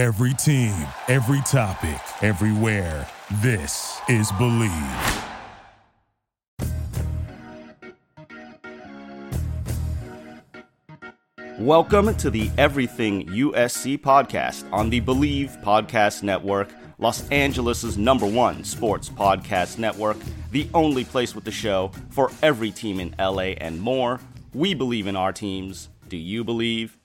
Every team, every topic, everywhere. This is Bleav. Welcome to the Everything USC podcast on the Bleav Podcast Network, Los Angeles' number one sports podcast network, the only place with the show for every team in LA and more. We believe in our teams. Do you believe?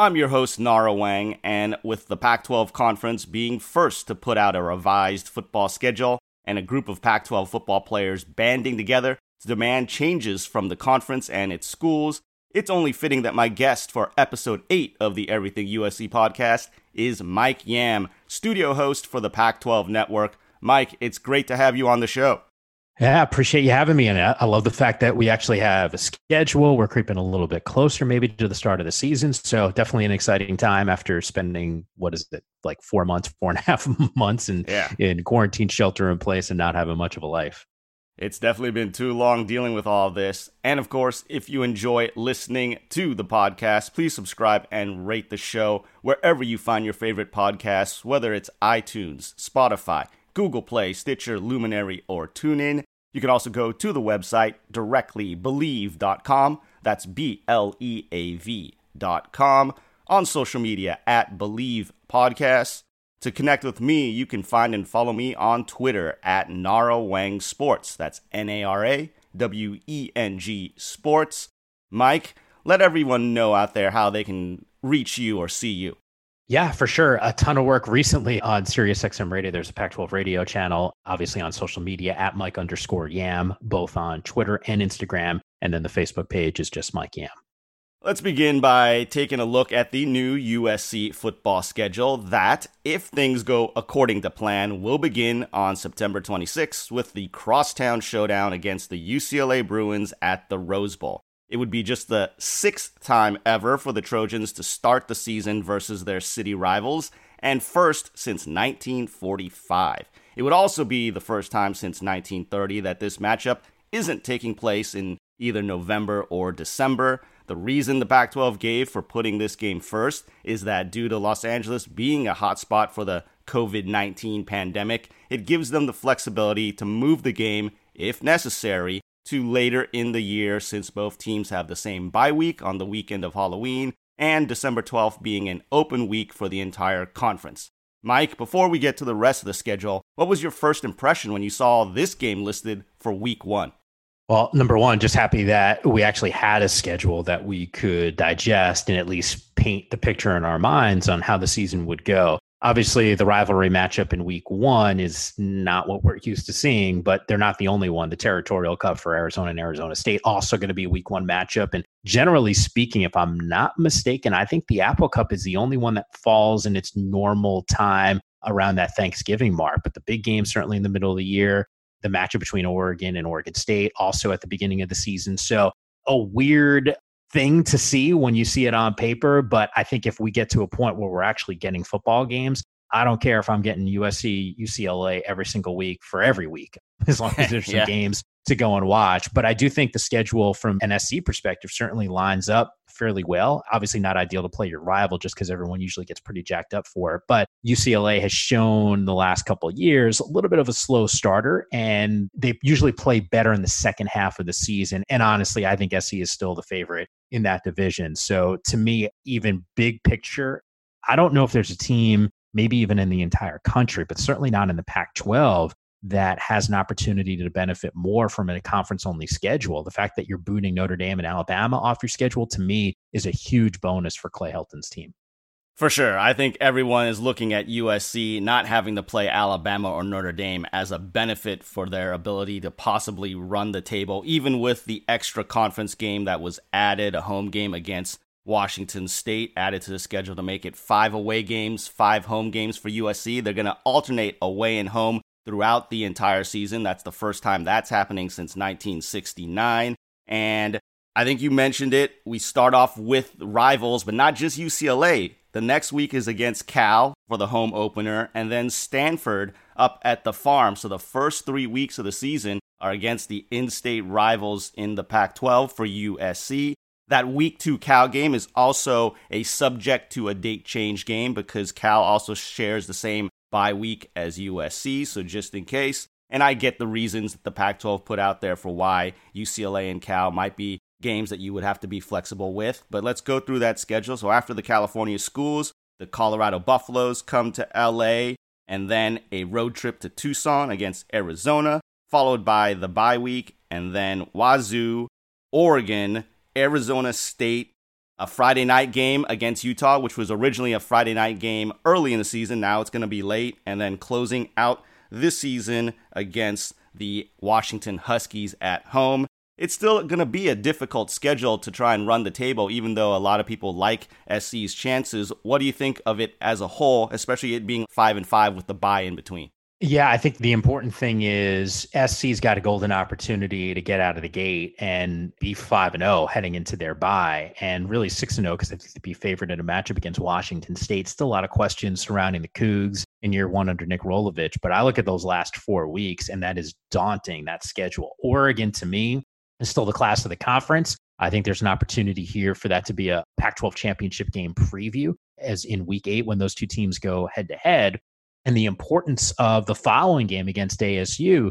I'm your host, Nara Weng, and with the Pac 12 conference being first to put out a revised football schedule and a group of Pac 12 football players banding together to demand changes from the conference and its schools, it's only fitting that my guest for episode 8 of the Everything USC podcast is Mike Yam, studio host for the Pac 12 network. Mike, it's great to have you on the show. Yeah, appreciate you having me. And I love the fact that we actually have a schedule. We're creeping a little bit closer, maybe to the start of the season. So definitely an exciting time after spending what is it like four months, four and a half months in yeah. in quarantine shelter in place and not having much of a life. It's definitely been too long dealing with all of this. And of course, if you enjoy listening to the podcast, please subscribe and rate the show wherever you find your favorite podcasts, whether it's iTunes, Spotify, Google Play, Stitcher, Luminary, or TuneIn. You can also go to the website directly bleav.com. That's B L E A V.com. On social media at Bleav Podcasts. To connect with me, you can find and follow me on Twitter at Nara Weng Sports. That's N A R A W E N G Sports. Mike, let everyone know out there how they can reach you or see you. Yeah, for sure. A ton of work recently on SiriusXM Radio. There's a Pac 12 radio channel, obviously on social media at Mike underscore Yam, both on Twitter and Instagram. And then the Facebook page is just Mike Yam. Let's begin by taking a look at the new USC football schedule that, if things go according to plan, will begin on September 26th with the crosstown showdown against the UCLA Bruins at the Rose Bowl. It would be just the sixth time ever for the Trojans to start the season versus their city rivals, and first since 1945. It would also be the first time since 1930 that this matchup isn't taking place in either November or December. The reason the Pac 12 gave for putting this game first is that due to Los Angeles being a hotspot for the COVID 19 pandemic, it gives them the flexibility to move the game, if necessary, to later in the year since both teams have the same bye week on the weekend of Halloween and December 12th being an open week for the entire conference. Mike, before we get to the rest of the schedule, what was your first impression when you saw this game listed for week one? Well, number one, just happy that we actually had a schedule that we could digest and at least paint the picture in our minds on how the season would go. Obviously, the rivalry matchup in week one is not what we're used to seeing, but they're not the only one. The Territorial Cup for Arizona and Arizona State also going to be a week one matchup. And generally speaking, if I'm not mistaken, I think the Apple Cup is the only one that falls in its normal time around that Thanksgiving mark. But the big game, certainly in the middle of the year, the matchup between Oregon and Oregon State, also at the beginning of the season. So a weird thing to see when you see it on paper. But I think if we get to a point where we're actually getting football games, I don't care if I'm getting USC, UCLA every single week for every week, as long as there's some yeah. games to go and watch. But I do think the schedule from an SC perspective certainly lines up fairly well. Obviously, not ideal to play your rival just because everyone usually gets pretty jacked up for it. But UCLA has shown the last couple of years a little bit of a slow starter, and they usually play better in the second half of the season. And honestly, I think SC is still the favorite in that division. So to me, even big picture, I don't know if there's a team, maybe even in the entire country, but certainly not in the Pac 12 that has an opportunity to benefit more from a conference only schedule. The fact that you're booting Notre Dame and Alabama off your schedule to me is a huge bonus for Clay Helton's team. For sure. I think everyone is looking at USC not having to play Alabama or Notre Dame as a benefit for their ability to possibly run the table, even with the extra conference game that was added, a home game against Washington State added to the schedule to make it five away games, five home games for USC. They're going to alternate away and home throughout the entire season. That's the first time that's happening since 1969. And I think you mentioned it. We start off with rivals, but not just UCLA. The next week is against Cal for the home opener, and then Stanford up at the farm. So the first three weeks of the season are against the in state rivals in the Pac 12 for USC. That week two Cal game is also a subject to a date change game because Cal also shares the same bye week as USC. So just in case, and I get the reasons that the Pac 12 put out there for why UCLA and Cal might be games that you would have to be flexible with. But let's go through that schedule. So after the California schools, the Colorado Buffaloes come to LA, and then a road trip to Tucson against Arizona, followed by the bye week, and then Wazoo, Oregon, Arizona State, a Friday night game against Utah, which was originally a Friday night game early in the season. Now it's going to be late, and then closing out this season against the Washington Huskies at home. It's still going to be a difficult schedule to try and run the table, even though a lot of people like SC's chances. What do you think of it as a whole, especially it being five and five with the bye in between? Yeah, I think the important thing is SC's got a golden opportunity to get out of the gate and be 5 and 0 heading into their bye and really 6 and 0 because they have to be favored in a matchup against Washington State. Still a lot of questions surrounding the Cougs in year 1 under Nick Rolovich, but I look at those last 4 weeks and that is daunting that schedule. Oregon to me is still the class of the conference. I think there's an opportunity here for that to be a Pac 12 championship game preview, as in week eight when those two teams go head to head and the importance of the following game against ASU,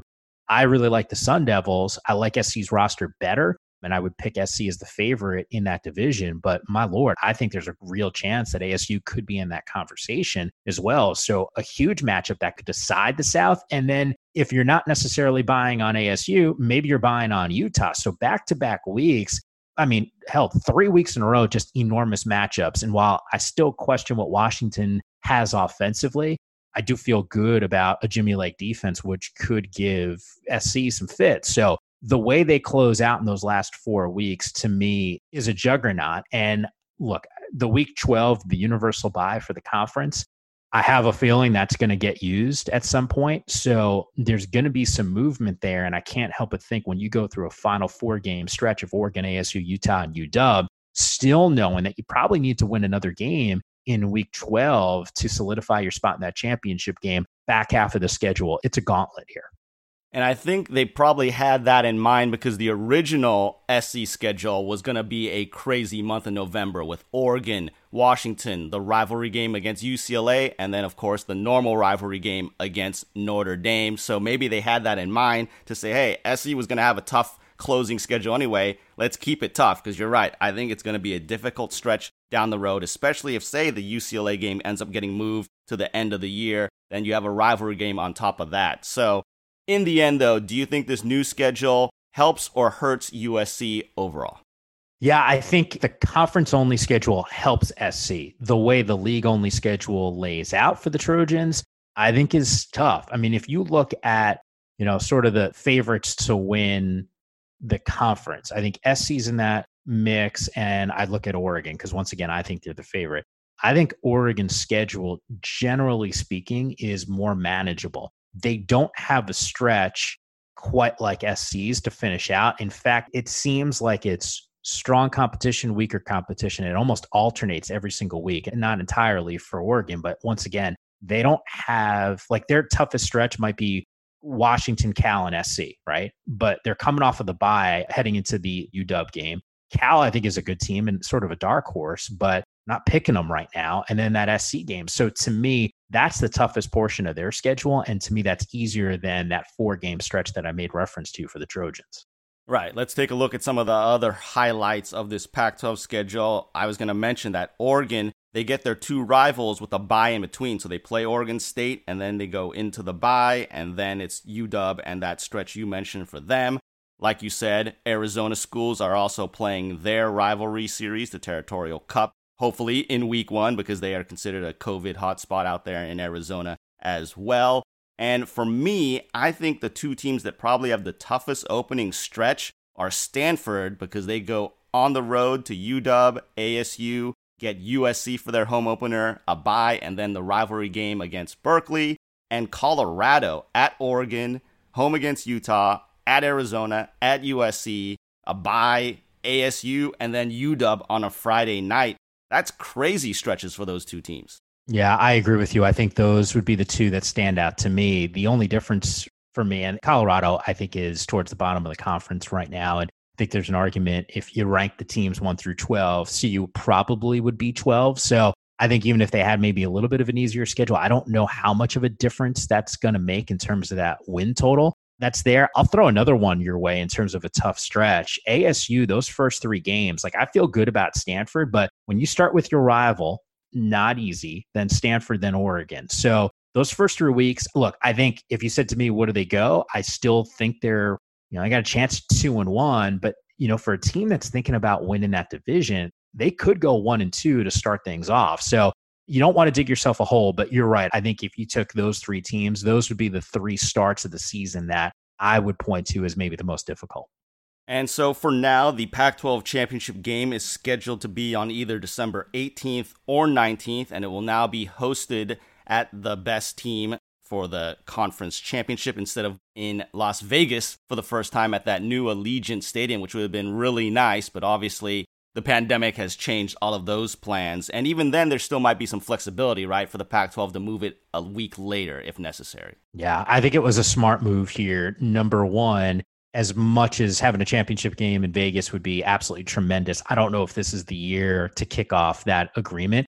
I really like the Sun Devils. I like SC's roster better, and I would pick SC as the favorite in that division. But my lord, I think there's a real chance that ASU could be in that conversation as well. So a huge matchup that could decide the South. And then if you're not necessarily buying on ASU, maybe you're buying on Utah. So back to back weeks. I mean, hell, three weeks in a row, just enormous matchups. And while I still question what Washington has offensively, I do feel good about a Jimmy Lake defense, which could give SC some fits. So the way they close out in those last four weeks to me is a juggernaut. And look, the week 12, the universal bye for the conference, I have a feeling that's going to get used at some point. So there's going to be some movement there. And I can't help but think when you go through a final four game stretch of Oregon, ASU, Utah, and UW, still knowing that you probably need to win another game in week 12 to solidify your spot in that championship game, back half of the schedule. It's a gauntlet here. And I think they probably had that in mind because the original SC schedule was going to be a crazy month in November with Oregon, Washington, the rivalry game against UCLA, and then, of course, the normal rivalry game against Notre Dame. So maybe they had that in mind to say, hey, SC was going to have a tough closing schedule anyway. Let's keep it tough because you're right. I think it's going to be a difficult stretch down the road, especially if, say, the UCLA game ends up getting moved to the end of the year. Then you have a rivalry game on top of that. So, in the end, though, do you think this new schedule helps or hurts USC overall? Yeah, I think the conference only schedule helps SC. The way the league only schedule lays out for the Trojans, I think is tough. I mean, if you look at, you know, sort of the favorites to win the conference, I think SC's in that mix, and I look at Oregon because once again, I think they're the favorite. I think Oregon's schedule, generally speaking, is more manageable. They don't have a stretch quite like SC's to finish out. In fact, it seems like it's strong competition, weaker competition. It almost alternates every single week, and not entirely for Oregon, but once again, they don't have like their toughest stretch might be Washington, Cal, and SC, right? But they're coming off of the bye heading into the UW game. Cal, I think, is a good team and sort of a dark horse, but not picking them right now. And then that SC game. So to me, that's the toughest portion of their schedule. And to me, that's easier than that four game stretch that I made reference to for the Trojans. Right. Let's take a look at some of the other highlights of this Pac 12 schedule. I was going to mention that Oregon, they get their two rivals with a bye in between. So they play Oregon State and then they go into the bye, and then it's UW and that stretch you mentioned for them. Like you said, Arizona schools are also playing their rivalry series, the Territorial Cup, hopefully in week one because they are considered a COVID hotspot out there in Arizona as well. And for me, I think the two teams that probably have the toughest opening stretch are Stanford because they go on the road to UW, ASU, get USC for their home opener, a bye, and then the rivalry game against Berkeley, and Colorado at Oregon, home against Utah, at Arizona, at USC, a bye, ASU, and then UW on a Friday night. That's crazy stretches for those two teams. Yeah, I agree with you. I think those would be the two that stand out to me. The only difference for me and Colorado, I think, is towards the bottom of the conference right now. And I think there's an argument if you rank the teams one through 12, CU probably would be 12. So I think even if they had maybe a little bit of an easier schedule, I don't know how much of a difference that's going to make in terms of that win total that's there. I'll throw another one your way in terms of a tough stretch. ASU, those first three games, like I feel good about Stanford, but when you start with your rival, not easy, then Stanford, then Oregon. So those first three weeks, look, I think if you said to me, what do they go? I still think they're, you know, I got a chance two and one, but you know, for a team that's thinking about winning that division, they could go one and two to start things off. So you don't want to dig yourself a hole, but you're right. I think if you took those three teams, those would be the three starts of the season that I would point to as maybe the most difficult. And so for now, the Pac 12 championship game is scheduled to be on either December 18th or 19th, and it will now be hosted at the best team for the conference championship instead of in Las Vegas for the first time at that new Allegiant Stadium, which would have been really nice. But obviously, the pandemic has changed all of those plans. And even then, there still might be some flexibility, right, for the Pac 12 to move it a week later if necessary. Yeah, I think it was a smart move here. Number one, as much as having a championship game in Vegas would be absolutely tremendous, I don't know if this is the year to kick off that agreement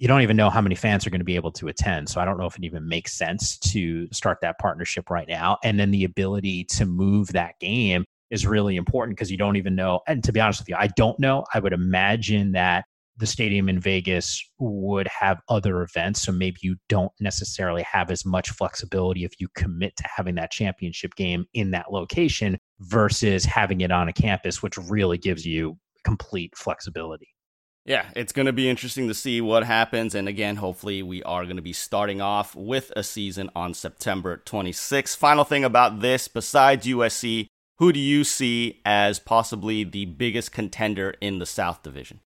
you don't even know how many fans are going to be able to attend. So I don't know if it even makes sense to start that partnership right now. And then the ability to move that game is really important because you don't even know. And to be honest with you, I don't know. I would imagine that the stadium in Vegas would have other events. So maybe you don't necessarily have as much flexibility if you commit to having that championship game in that location versus having it on a campus, which really gives you complete flexibility. Yeah, it's going to be interesting to see what happens. And again, hopefully, we are going to be starting off with a season on September 26th. Final thing about this besides USC, who do you see as possibly the biggest contender in the South Division?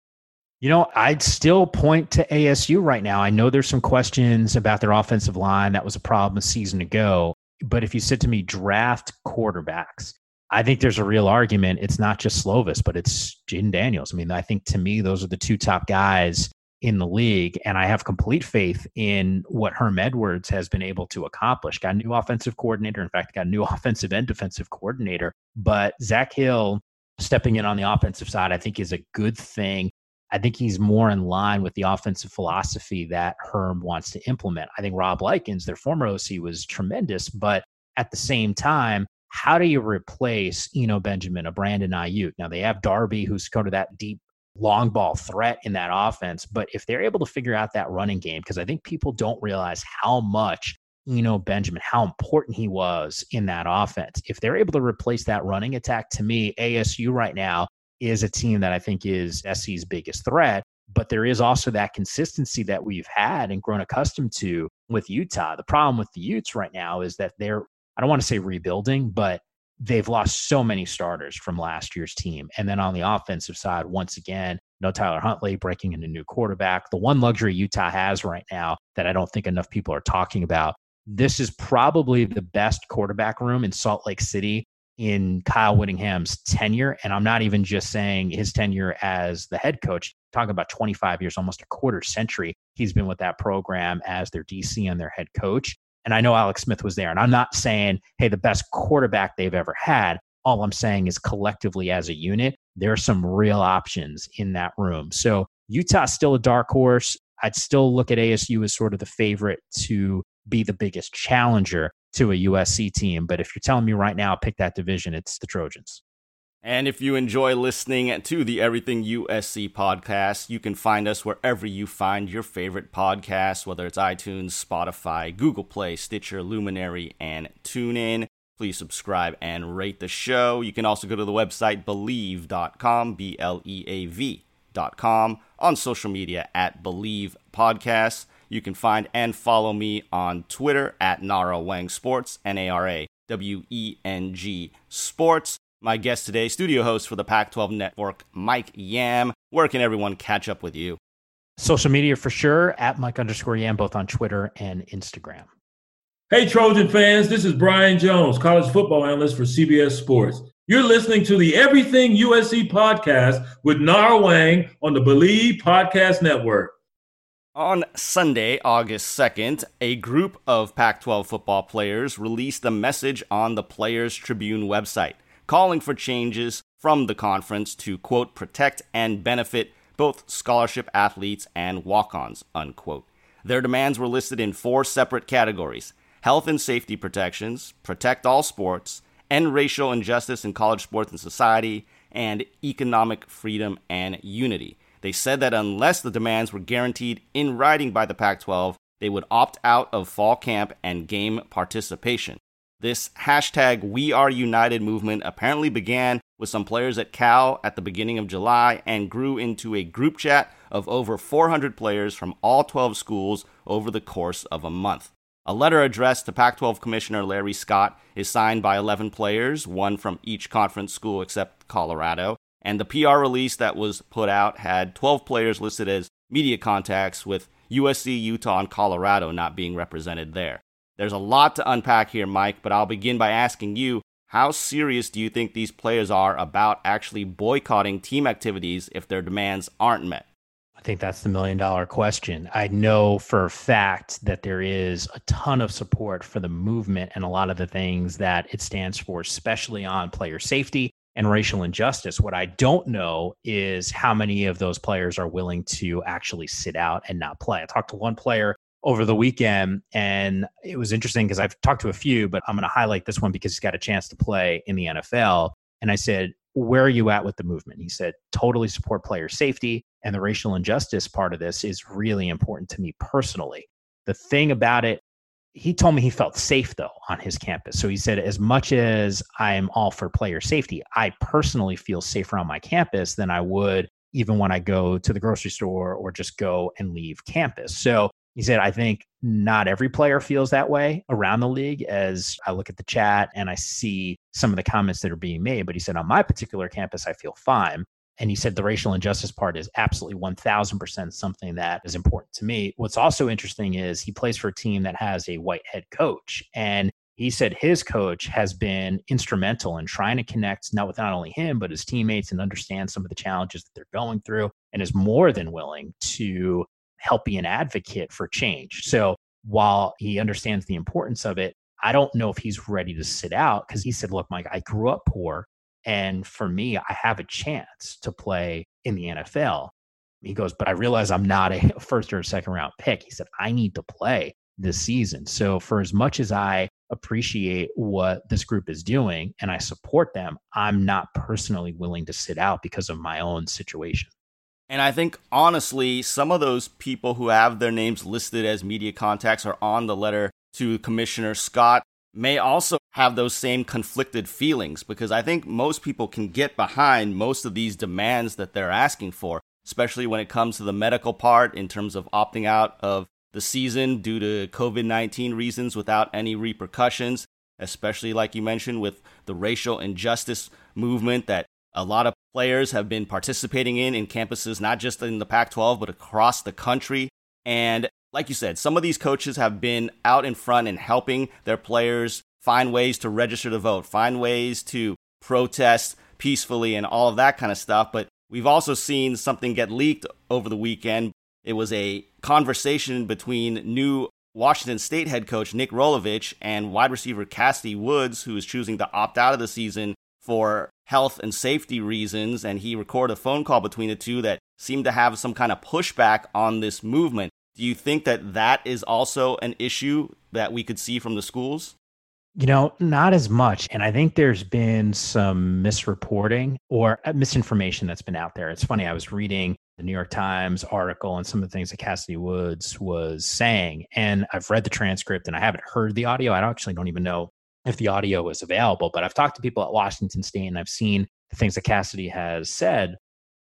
You know, I'd still point to ASU right now. I know there's some questions about their offensive line. That was a problem a season ago. But if you said to me, draft quarterbacks, I think there's a real argument. It's not just Slovis, but it's Jayden Daniels. I mean, I think to me, those are the two top guys in the league. And I have complete faith in what Herm Edwards has been able to accomplish. Got a new offensive coordinator. In fact, got a new offensive and defensive coordinator. But Zak Hill stepping in on the offensive side, I think is a good thing. I think he's more in line with the offensive philosophy that Herm wants to implement. I think Rob Likens, their former OC, was tremendous, but at the same time, how do you replace Eno Benjamin, a Brandon Aiyuk? Now they have Darby, who's kind of that deep long ball threat in that offense. But if they're able to figure out that running game, because I think people don't realize how much Eno Benjamin, how important he was in that offense. If they're able to replace that running attack, to me, ASU right now is a team that I think is SC's biggest threat. But there is also that consistency that we've had and grown accustomed to with Utah. The problem with the Utes right now is that they're I don't want to say rebuilding, but they've lost so many starters from last year's team. And then on the offensive side, once again, no Tyler Huntley breaking in a new quarterback. The one luxury Utah has right now that I don't think enough people are talking about. This is probably the best quarterback room in Salt Lake City in Kyle Whittingham's tenure. And I'm not even just saying his tenure as the head coach, talking about 25 years, almost a quarter century. He's been with that program as their DC and their head coach. And I know Alex Smith was there. And I'm not saying, hey, the best quarterback they've ever had. All I'm saying is collectively as a unit, there are some real options in that room. So Utah's still a dark horse. I'd still look at ASU as sort of the favorite to be the biggest challenger to a USC team. But if you're telling me right now, pick that division, it's the Trojans. And if you enjoy listening to the Everything USC podcast, you can find us wherever you find your favorite podcasts, whether it's iTunes, Spotify, Google Play, Stitcher, Luminary, and TuneIn. Please subscribe and rate the show. You can also go to the website bleav.com, B L E A V.com, on social media at Bleav Podcasts. You can find and follow me on Twitter at Nara Weng Sports, N A R A W E N G Sports. My guest today, studio host for the Pac 12 Network, Mike Yam. Where can everyone catch up with you? Social media for sure, at Mike underscore Yam, both on Twitter and Instagram. Hey, Trojan fans, this is Brian Jones, college football analyst for CBS Sports. You're listening to the Everything USC podcast with Nara Weng on the Bleav Podcast Network. On Sunday, August 2nd, a group of Pac 12 football players released a message on the Players Tribune website calling for changes from the conference to, quote, protect and benefit both scholarship athletes and walk ons, unquote. Their demands were listed in four separate categories health and safety protections, protect all sports, end racial injustice in college sports and society, and economic freedom and unity. They said that unless the demands were guaranteed in writing by the Pac 12, they would opt out of fall camp and game participation. This hashtag We Are United movement apparently began with some players at Cal at the beginning of July and grew into a group chat of over 400 players from all 12 schools over the course of a month. A letter addressed to Pac 12 Commissioner Larry Scott is signed by 11 players, one from each conference school except Colorado. And the PR release that was put out had 12 players listed as media contacts, with USC, Utah, and Colorado not being represented there. There's a lot to unpack here, Mike, but I'll begin by asking you how serious do you think these players are about actually boycotting team activities if their demands aren't met? I think that's the million dollar question. I know for a fact that there is a ton of support for the movement and a lot of the things that it stands for, especially on player safety and racial injustice. What I don't know is how many of those players are willing to actually sit out and not play. I talked to one player over the weekend and it was interesting because I've talked to a few, but I'm going to highlight this one because he's got a chance to play in the NFL. And I said, Where are you at with the movement? He said, Totally support player safety. And the racial injustice part of this is really important to me personally. The thing about it he told me he felt safe though on his campus. So he said, as much as I'm all for player safety, I personally feel safer on my campus than I would even when I go to the grocery store or just go and leave campus. So he said, I think not every player feels that way around the league as I look at the chat and I see some of the comments that are being made. But he said, on my particular campus, I feel fine. And he said the racial injustice part is absolutely 1000% something that is important to me. What's also interesting is he plays for a team that has a white head coach. And he said his coach has been instrumental in trying to connect not with not only him, but his teammates and understand some of the challenges that they're going through and is more than willing to help be an advocate for change. So while he understands the importance of it, I don't know if he's ready to sit out because he said, Look, Mike, I grew up poor. And for me, I have a chance to play in the NFL. He goes, but I realize I'm not a first or second round pick. He said, I need to play this season. So, for as much as I appreciate what this group is doing and I support them, I'm not personally willing to sit out because of my own situation. And I think, honestly, some of those people who have their names listed as media contacts are on the letter to Commissioner Scott may also have those same conflicted feelings because I think most people can get behind most of these demands that they're asking for, especially when it comes to the medical part in terms of opting out of the season due to COVID 19 reasons without any repercussions, especially like you mentioned with the racial injustice movement that a lot of players have been participating in in campuses, not just in the Pac 12, but across the country. And like you said, some of these coaches have been out in front and helping their players find ways to register to vote, find ways to protest peacefully, and all of that kind of stuff. But we've also seen something get leaked over the weekend. It was a conversation between new Washington State head coach Nick Rolovich and wide receiver Kassidy Woods, who is choosing to opt out of the season for health and safety reasons. And he recorded a phone call between the two that seemed to have some kind of pushback on this movement. Do you think that that is also an issue that we could see from the schools? You know, not as much. And I think there's been some misreporting or uh, misinformation that's been out there. It's funny, I was reading the New York Times article and some of the things that Kassidy Woods was saying. And I've read the transcript and I haven't heard the audio. I actually don't even know if the audio is available, but I've talked to people at Washington State and I've seen the things that Kassidy has said.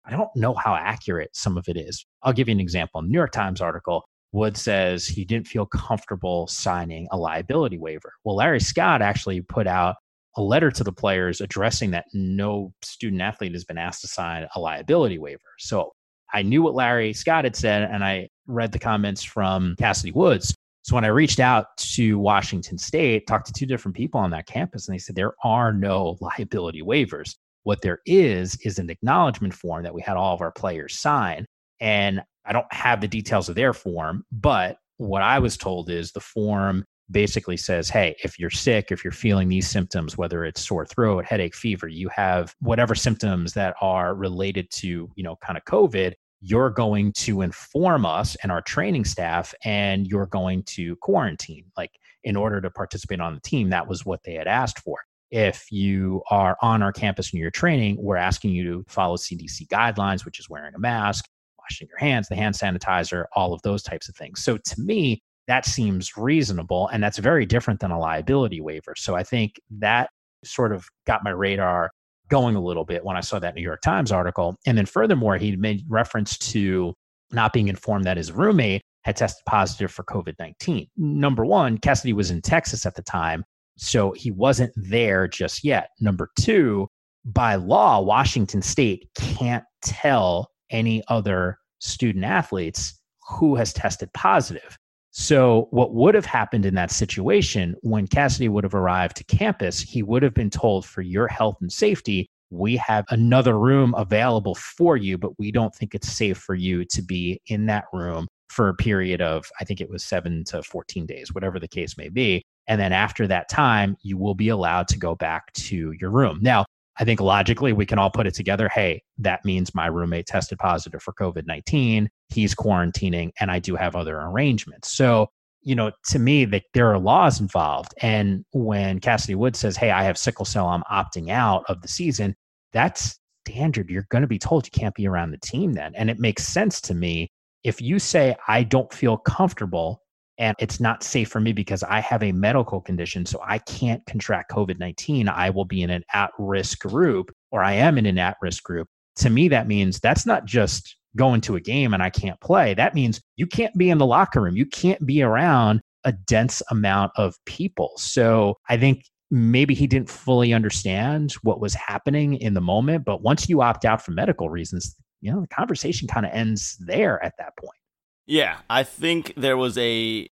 I don't know how accurate some of it is. I'll give you an example. New York Times article Wood says he didn't feel comfortable signing a liability waiver. Well, Larry Scott actually put out a letter to the players addressing that no student athlete has been asked to sign a liability waiver. So I knew what Larry Scott had said, and I read the comments from Kassidy Woods. So when I reached out to Washington State, talked to two different people on that campus, and they said there are no liability waivers. What there is is an acknowledgement form that we had all of our players sign. And I don't have the details of their form, but what I was told is the form basically says, hey, if you're sick, if you're feeling these symptoms, whether it's sore throat, headache, fever, you have whatever symptoms that are related to, you know, kind of COVID, you're going to inform us and our training staff and you're going to quarantine. Like in order to participate on the team, that was what they had asked for. If you are on our campus and you're training, we're asking you to follow CDC guidelines, which is wearing a mask, washing your hands, the hand sanitizer, all of those types of things. So to me, that seems reasonable. And that's very different than a liability waiver. So I think that sort of got my radar going a little bit when I saw that New York Times article. And then furthermore, he made reference to not being informed that his roommate had tested positive for COVID 19. Number one, Kassidy was in Texas at the time, so he wasn't there just yet. Number two, by law, Washington State can't tell any other student athletes who has tested positive. So, what would have happened in that situation when Kassidy would have arrived to campus, he would have been told, for your health and safety, we have another room available for you, but we don't think it's safe for you to be in that room for a period of, I think it was seven to 14 days, whatever the case may be. And then after that time, you will be allowed to go back to your room. Now, I think logically we can all put it together. Hey, that means my roommate tested positive for COVID 19. He's quarantining, and I do have other arrangements. So, you know, to me, that there are laws involved. And when Kassidy Wood says, Hey, I have sickle cell, I'm opting out of the season, that's standard. You're going to be told you can't be around the team then. And it makes sense to me. If you say, I don't feel comfortable and it's not safe for me because I have a medical condition, so I can't contract COVID 19. I will be in an at risk group, or I am in an at risk group. To me, that means that's not just going to a game and I can't play. That means you can't be in the locker room, you can't be around a dense amount of people. So I think maybe he didn't fully understand what was happening in the moment. But once you opt out for medical reasons, you know, the conversation kind of ends there at that point. Yeah, I think there was a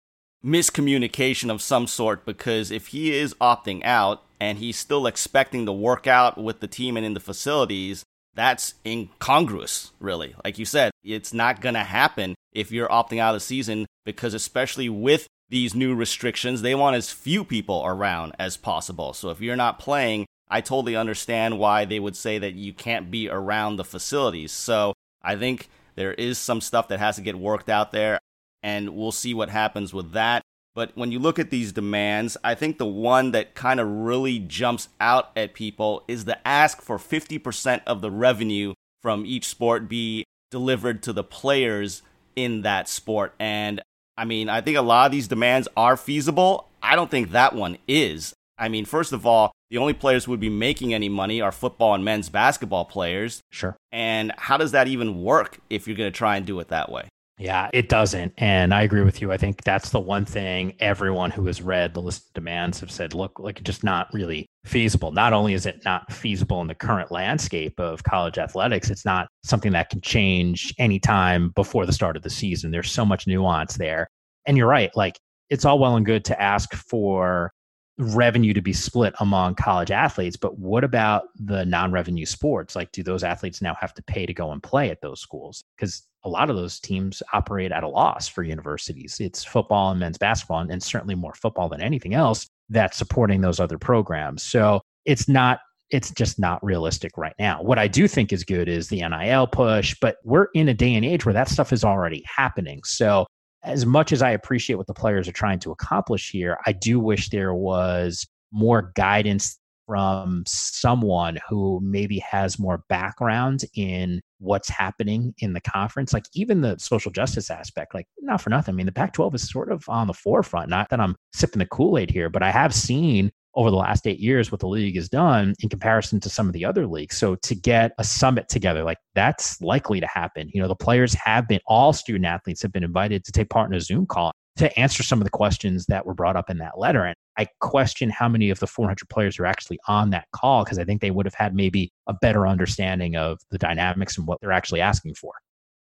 miscommunication of some sort because if he is opting out and he's still expecting to work out with the team and in the facilities, that's incongruous, really. Like you said, it's not going to happen if you're opting out of the season because, especially with these new restrictions, they want as few people around as possible. So if you're not playing, I totally understand why they would say that you can't be around the facilities. So I think there is some stuff that has to get worked out there, and we'll see what happens with that. But when you look at these demands, I think the one that kind of really jumps out at people is the ask for 50% of the revenue from each sport be delivered to the players in that sport. And I mean, I think a lot of these demands are feasible. I don't think that one is. I mean, first of all, the only players who would be making any money are football and men's basketball players. Sure. And how does that even work if you're going to try and do it that way? Yeah, it doesn't. And I agree with you. I think that's the one thing everyone who has read the list of demands have said, look, like just not really feasible. Not only is it not feasible in the current landscape of college athletics, it's not something that can change anytime before the start of the season. There's so much nuance there. And you're right, like it's all well and good to ask for revenue to be split among college athletes, but what about the non revenue sports? Like, do those athletes now have to pay to go and play at those schools? Because a lot of those teams operate at a loss for universities. It's football and men's basketball, and certainly more football than anything else that's supporting those other programs. So it's not it's just not realistic right now. What I do think is good is the NIL push, but we're in a day and age where that stuff is already happening. So as much as I appreciate what the players are trying to accomplish here, I do wish there was more guidance from someone who maybe has more background in what's happening in the conference. Like even the social justice aspect, like not for nothing. I mean, the Pac 12 is sort of on the forefront. Not that I'm sipping the Kool Aid here, but I have seen over the last eight years what the league has done in comparison to some of the other leagues. So to get a summit together, like that's likely to happen. You know, the players have been, all student athletes have been invited to take part in a Zoom call to answer some of the questions that were brought up in that letter. And I question how many of the 400 players are actually on that call because I think they would have had maybe a better understanding of the dynamics and what they're actually asking for.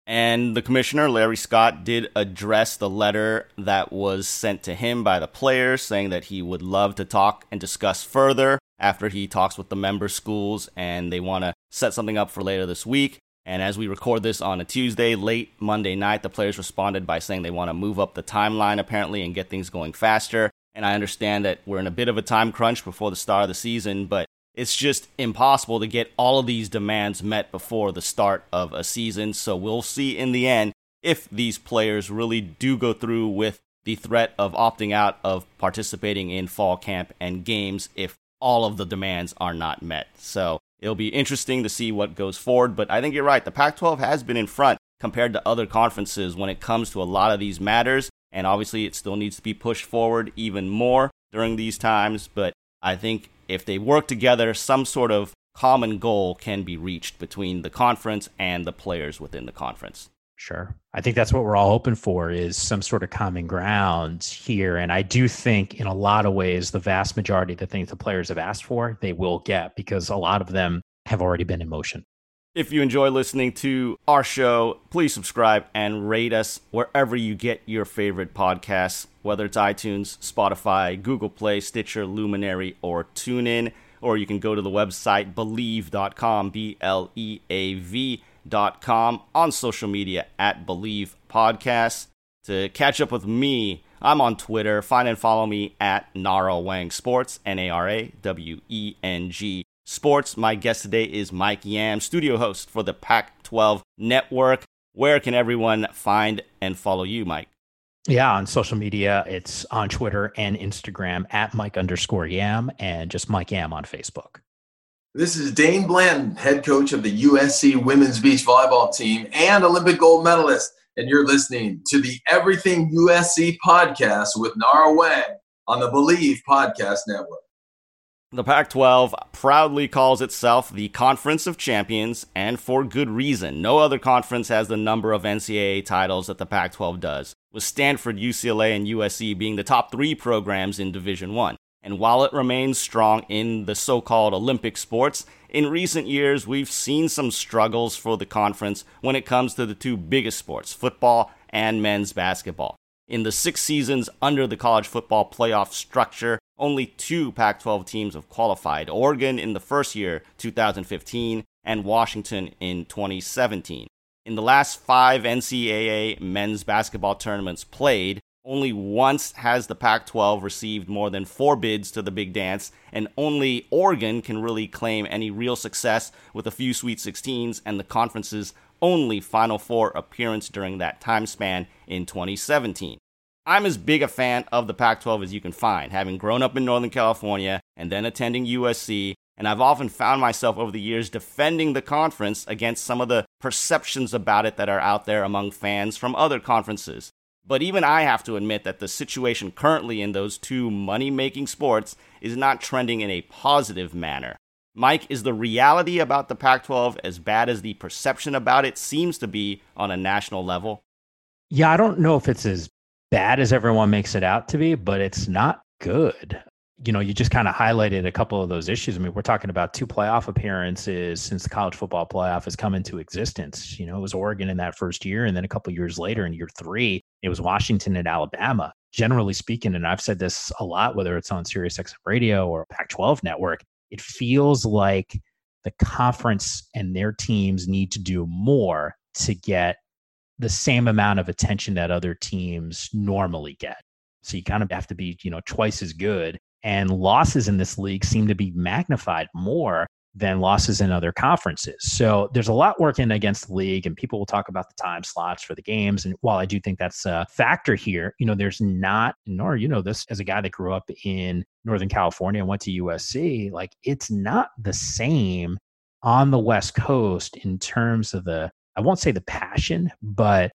And the commissioner, Larry Scott, did address the letter that was sent to him by the players, saying that he would love to talk and discuss further after he talks with the member schools and they want to set something up for later this week. And as we record this on a Tuesday, late Monday night, the players responded by saying they want to move up the timeline apparently and get things going faster. And I understand that we're in a bit of a time crunch before the start of the season, but it's just impossible to get all of these demands met before the start of a season. So we'll see in the end if these players really do go through with the threat of opting out of participating in fall camp and games if all of the demands are not met. So it'll be interesting to see what goes forward. But I think you're right. The Pac 12 has been in front compared to other conferences when it comes to a lot of these matters. And obviously, it still needs to be pushed forward even more during these times. But I think if they work together, some sort of common goal can be reached between the conference and the players within the conference. Sure. I think that's what we're all hoping for is some sort of common ground here. And I do think in a lot of ways, the vast majority of the things the players have asked for, they will get because a lot of them have already been in motion. If you enjoy listening to our show, please subscribe and rate us wherever you get your favorite podcasts, whether it's iTunes, Spotify, Google Play, Stitcher, Luminary, or TuneIn. Or you can go to the website bleav.com, B L E A V com on social media at Bleav Podcasts. To catch up with me, I'm on Twitter. Find and follow me at Nara Weng Sports, N A R A W E N G Sports. My guest today is Mike Yam, studio host for the Pac 12 Network. Where can everyone find and follow you, Mike? Yeah, on social media, it's on Twitter and Instagram at Mike underscore Yam and just Mike Yam on Facebook. This is Dain Blanton, head coach of the USC women's beach volleyball team and Olympic gold medalist. And you're listening to the Everything USC podcast with Nara Weng on the Bleav Podcast Network. The Pac 12 proudly calls itself the Conference of Champions, and for good reason. No other conference has the number of NCAA titles that the Pac 12 does, with Stanford, UCLA, and USC being the top three programs in Division 1. And while it remains strong in the so called Olympic sports, in recent years we've seen some struggles for the conference when it comes to the two biggest sports, football and men's basketball. In the six seasons under the college football playoff structure, only two Pac 12 teams have qualified Oregon in the first year, 2015, and Washington in 2017. In the last five NCAA men's basketball tournaments played, only once has the Pac 12 received more than four bids to the big dance, and only Oregon can really claim any real success with a few Sweet 16s and the conference's only Final Four appearance during that time span in 2017. I'm as big a fan of the Pac 12 as you can find, having grown up in Northern California and then attending USC, and I've often found myself over the years defending the conference against some of the perceptions about it that are out there among fans from other conferences. But even I have to admit that the situation currently in those two money making sports is not trending in a positive manner. Mike, is the reality about the Pac 12 as bad as the perception about it seems to be on a national level? Yeah, I don't know if it's as bad as everyone makes it out to be, but it's not good you know, you just kind of highlighted a couple of those issues. I mean, we're talking about two playoff appearances since the college football playoff has come into existence. You know, it was Oregon in that first year, and then a couple years later, in year three, it was Washington and Alabama. Generally speaking, and I've said this a lot, whether it's on SiriusXM Radio or Pac-12 Network, it feels like the conference and their teams need to do more to get the same amount of attention that other teams normally get. So you kind of have to be, you know, twice as good and losses in this league seem to be magnified more than losses in other conferences. So there's a lot working against the league, and people will talk about the time slots for the games. And while I do think that's a factor here, you know, there's not, nor you know this as a guy that grew up in Northern California and went to USC, like it's not the same on the West Coast in terms of the, I won't say the passion, but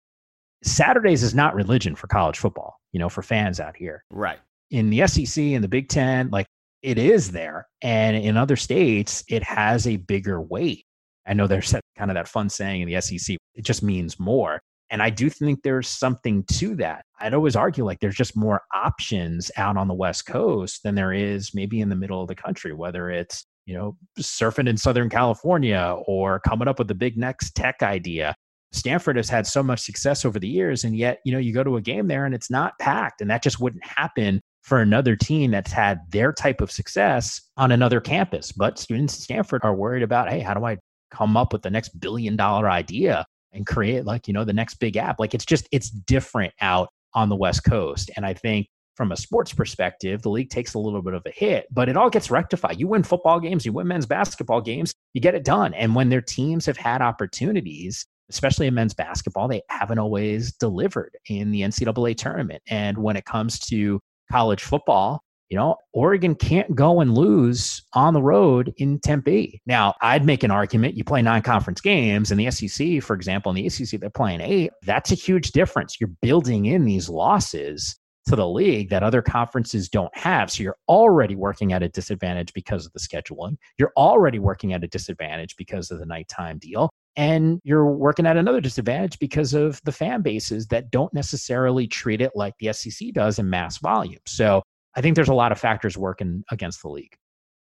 Saturdays is not religion for college football, you know, for fans out here. Right in the SEC and the Big Ten, like it is there. And in other states, it has a bigger weight. I know there's that, kind of that fun saying in the SEC, it just means more. And I do think there's something to that. I'd always argue like there's just more options out on the West Coast than there is maybe in the middle of the country, whether it's, you know, surfing in Southern California or coming up with the big next tech idea. Stanford has had so much success over the years, and yet, you know, you go to a game there and it's not packed. And that just wouldn't happen for another team that's had their type of success on another campus. But students at Stanford are worried about, hey, how do I come up with the next billion dollar idea and create like, you know, the next big app? Like it's just, it's different out on the West Coast. And I think from a sports perspective, the league takes a little bit of a hit, but it all gets rectified. You win football games, you win men's basketball games, you get it done. And when their teams have had opportunities, especially in men's basketball, they haven't always delivered in the NCAA tournament. And when it comes to college football, you know, Oregon can't go and lose on the road in Tempe. Now, I'd make an argument. You play nine conference games in the SEC, for example, in the ACC, they're playing eight. That's a huge difference. You're building in these losses to the league that other conferences don't have. So you're already working at a disadvantage because of the scheduling. You're already working at a disadvantage because of the nighttime deal. And you're working at another disadvantage because of the fan bases that don't necessarily treat it like the SEC does in mass volume. So I think there's a lot of factors working against the league.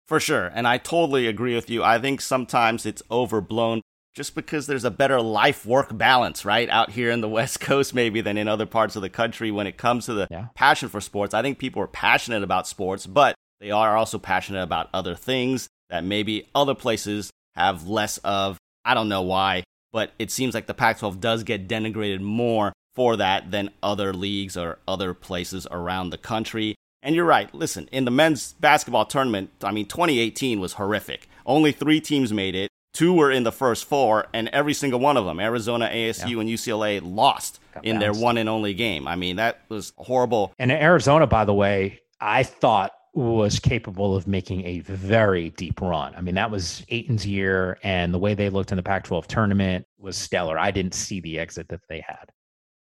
For sure. And I totally agree with you. I think sometimes it's overblown just because there's a better life work balance, right? Out here in the West Coast, maybe than in other parts of the country when it comes to the yeah. passion for sports. I think people are passionate about sports, but they are also passionate about other things that maybe other places have less of. I don't know why, but it seems like the Pac 12 does get denigrated more for that than other leagues or other places around the country. And you're right. Listen, in the men's basketball tournament, I mean, 2018 was horrific. Only three teams made it. Two were in the first four, and every single one of them, Arizona, ASU, yeah. and UCLA, lost Got in bounced. their one and only game. I mean, that was horrible. And Arizona, by the way, I thought was capable of making a very deep run. I mean, that was Ayton's year, and the way they looked in the Pac 12 tournament was stellar. I didn't see the exit that they had.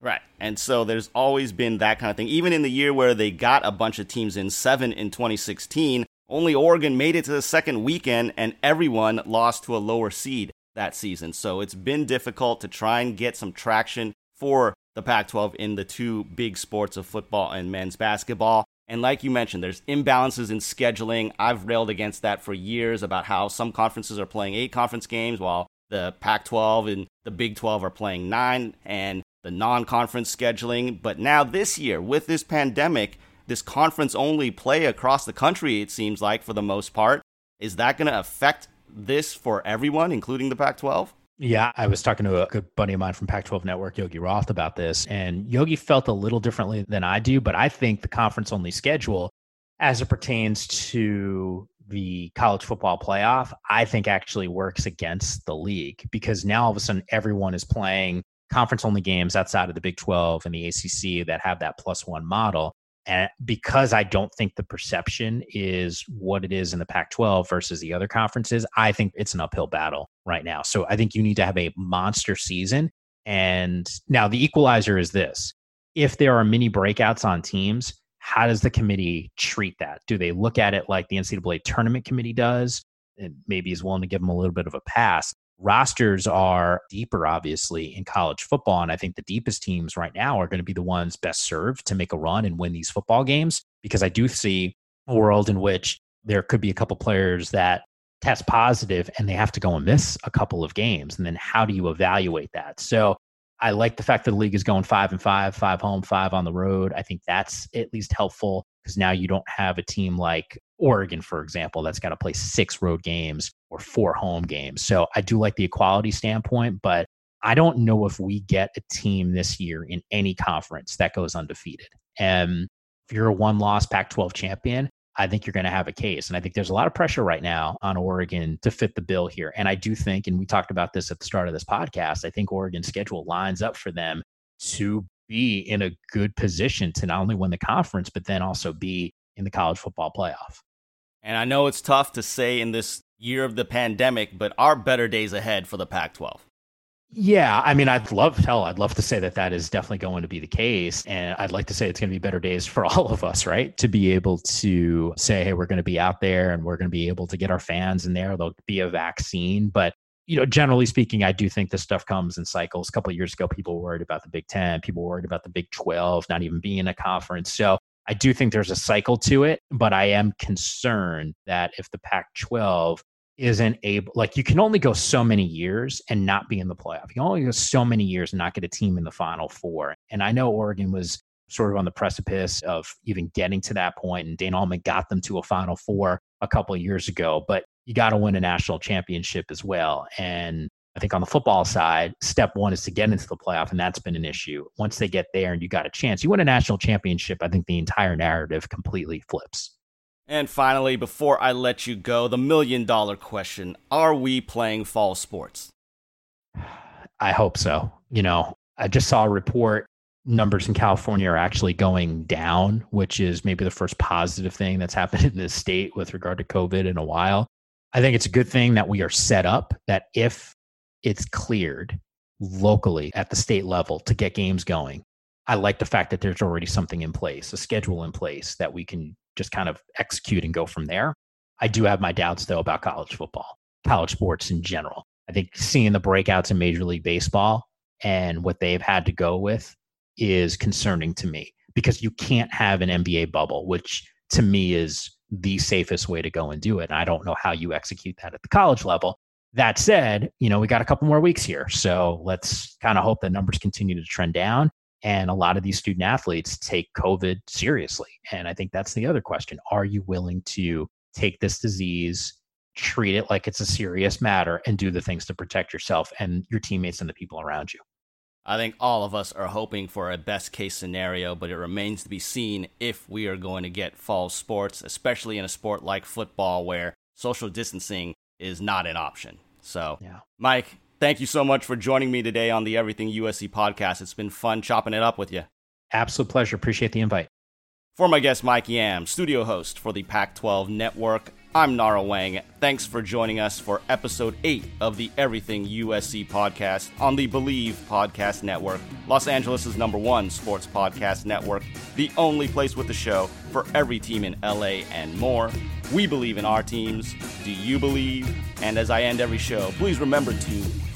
Right. And so there's always been that kind of thing. Even in the year where they got a bunch of teams in seven in 2016, only Oregon made it to the second weekend, and everyone lost to a lower seed that season. So it's been difficult to try and get some traction for the Pac 12 in the two big sports of football and men's basketball. And like you mentioned, there's imbalances in scheduling. I've railed against that for years about how some conferences are playing eight conference games while the Pac 12 and the Big 12 are playing nine, and the non conference scheduling. But now, this year, with this pandemic, this conference only play across the country, it seems like, for the most part. Is that going to affect this for everyone, including the Pac 12? Yeah, I was talking to a good buddy of mine from Pac 12 Network, Yogi Roth, about this. And Yogi felt a little differently than I do, but I think the conference only schedule, as it pertains to the college football playoff, I think actually works against the league because now all of a sudden everyone is playing conference only games outside of the Big 12 and the ACC that have that plus one model. And because I don't think the perception is what it is in the Pac 12 versus the other conferences, I think it's an uphill battle right now. So I think you need to have a monster season. And now the equalizer is this if there are mini breakouts on teams, how does the committee treat that? Do they look at it like the NCAA tournament committee does? And maybe is willing to give them a little bit of a pass rosters are deeper, obviously, in college football. And I think the deepest teams right now are going to be the ones best served to make a run and win these football games because I do see a world in which there could be a couple players that test positive and they have to go and miss a couple of games. And then how do you evaluate that? So I like the fact that the league is going five and five, five home, five on the road. I think that's at least helpful because now you don't have a team like Oregon, for example, that's got to play six road games or four home games. So I do like the equality standpoint, but I don't know if we get a team this year in any conference that goes undefeated. And if you're a one loss Pac 12 champion, I think you're going to have a case. And I think there's a lot of pressure right now on Oregon to fit the bill here. And I do think, and we talked about this at the start of this podcast, I think Oregon's schedule lines up for them to be in a good position to not only win the conference, but then also be in the college football playoff. And I know it's tough to say in this year of the pandemic, but are better days ahead for the Pac 12? Yeah, I mean, I'd love hell, I'd love to say that that is definitely going to be the case, and I'd like to say it's going to be better days for all of us, right? To be able to say, hey, we're going to be out there and we're going to be able to get our fans in there. There'll be a vaccine, but you know, generally speaking, I do think this stuff comes in cycles. A couple years ago, people were worried about the Big Ten, people were worried about the Big Twelve not even being a conference. So I do think there's a cycle to it, but I am concerned that if the Pac 12 isn't able like you can only go so many years and not be in the playoff. You only go so many years and not get a team in the final four. And I know Oregon was sort of on the precipice of even getting to that point and Dana Altman got them to a final four a couple of years ago, but you got to win a national championship as well. And I think on the football side, step one is to get into the playoff, and that's been an issue. Once they get there and you got a chance, you win a national championship, I think the entire narrative completely flips. And finally, before I let you go, the million dollar question Are we playing fall sports? I hope so. You know, I just saw a report numbers in California are actually going down, which is maybe the first positive thing that's happened in this state with regard to COVID in a while. I think it's a good thing that we are set up that if it's cleared locally at the state level to get games going. I like the fact that there's already something in place, a schedule in place that we can just kind of execute and go from there. I do have my doubts though about college football, college sports in general. I think seeing the breakouts in Major League Baseball and what they've had to go with is concerning to me because you can't have an NBA bubble, which to me is the safest way to go and do it. And I don't know how you execute that at the college level. That said, you know, we got a couple more weeks here. So let's kind of hope that numbers continue to trend down. And a lot of these student athletes take COVID seriously. And I think that's the other question. Are you willing to take this disease, treat it like it's a serious matter, and do the things to protect yourself and your teammates and the people around you? I think all of us are hoping for a best case scenario, but it remains to be seen if we are going to get fall sports, especially in a sport like football where social distancing is not an option. So, yeah. Mike, thank you so much for joining me today on the Everything USC podcast. It's been fun chopping it up with you. Absolute pleasure. Appreciate the invite. For my guest, Mike Yam, studio host for the Pac 12 Network, I'm Nara Weng. Thanks for joining us for episode 8 of the Everything USC podcast on the Bleav Podcast Network, Los Angeles' number one sports podcast network, the only place with the show for every team in LA and more. We believe in our teams. Do you believe? And as I end every show, please remember to